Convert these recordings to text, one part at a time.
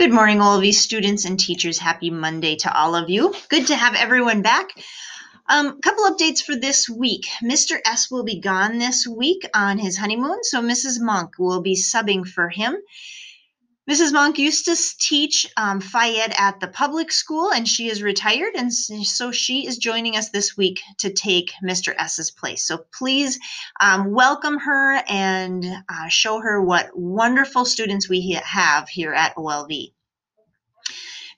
Good morning, OLV students and teachers. Happy Monday to all of you. Good to have everyone back. A um, couple updates for this week. Mr. S will be gone this week on his honeymoon, so Mrs. Monk will be subbing for him. Mrs. Monk used to teach um, Fayette at the public school, and she is retired, and so she is joining us this week to take Mr. S's place. So please um, welcome her and uh, show her what wonderful students we have here at OLV.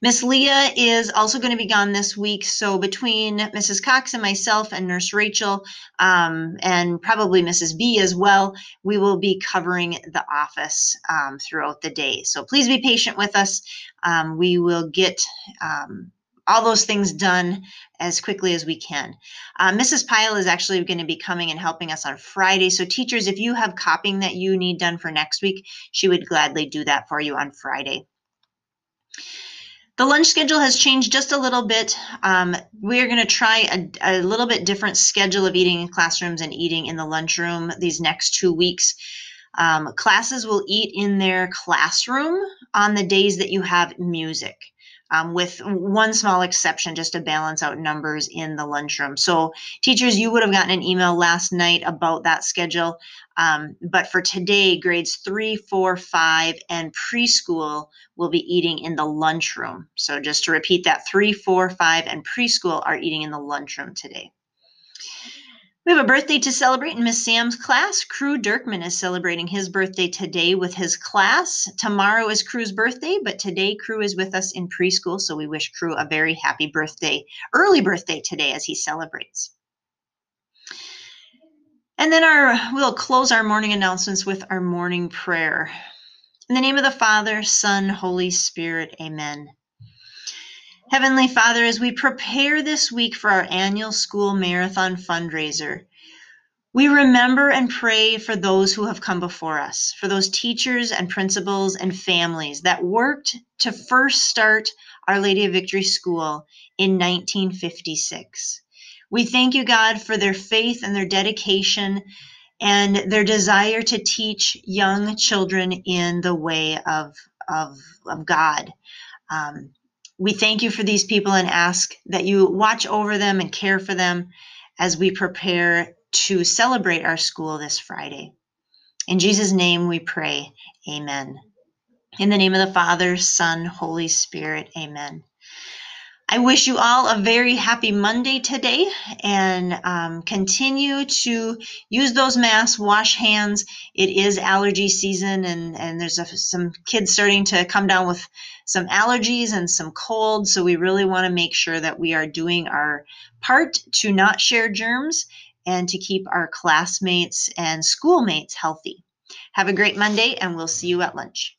Miss Leah is also going to be gone this week. So between Mrs. Cox and myself and Nurse Rachel, um, and probably Mrs. B as well, we will be covering the office um, throughout the day. So please be patient with us. Um, we will get um, all those things done as quickly as we can. Uh, Mrs. Pyle is actually going to be coming and helping us on Friday. So, teachers, if you have copying that you need done for next week, she would gladly do that for you on Friday. The lunch schedule has changed just a little bit. Um, we're going to try a, a, little bit different schedule of eating in classrooms and eating in the lunchroom these next two weeks. Um, classes will eat in their classroom on the days that you have music um, with one small exception just to balance out numbers in the lunchroom. So, teachers, you would have gotten an email last night about that schedule. Um, but for today, grades three, four, five, and preschool will be eating in the lunchroom. So, just to repeat that, three, four, five, and preschool are eating in the lunchroom today. We have a birthday to celebrate in Miss Sam's class. Crew Dirkman is celebrating his birthday today with his class. Tomorrow is Crew's birthday, but today Crew is with us in preschool, so we wish Crew a very happy birthday, early birthday today as he celebrates. And then our we'll close our morning announcements with our morning prayer. In the name of the Father, Son, Holy Spirit, amen. Heavenly Father, as we prepare this week for our annual school marathon fundraiser, we remember and pray for those who have come before us, for those teachers and principals and families that worked to first start Our Lady of Victory School in 1956. We thank you, God, for their faith and their dedication and their desire to teach young children in the way of, of, of God. Um, we thank you for these people and ask that you watch over them and care for them as we prepare to celebrate our school this Friday. In Jesus' name we pray. Amen. In the name of the Father, Son, Holy Spirit. Amen. I wish you all a very happy Monday today and um, continue to use those masks, wash hands. It is allergy season, and, and there's a, some kids starting to come down with some allergies and some colds. So we really want to make sure that we are doing our part to not share germs and to keep our classmates and schoolmates healthy. Have a great Monday, and we'll see you at lunch.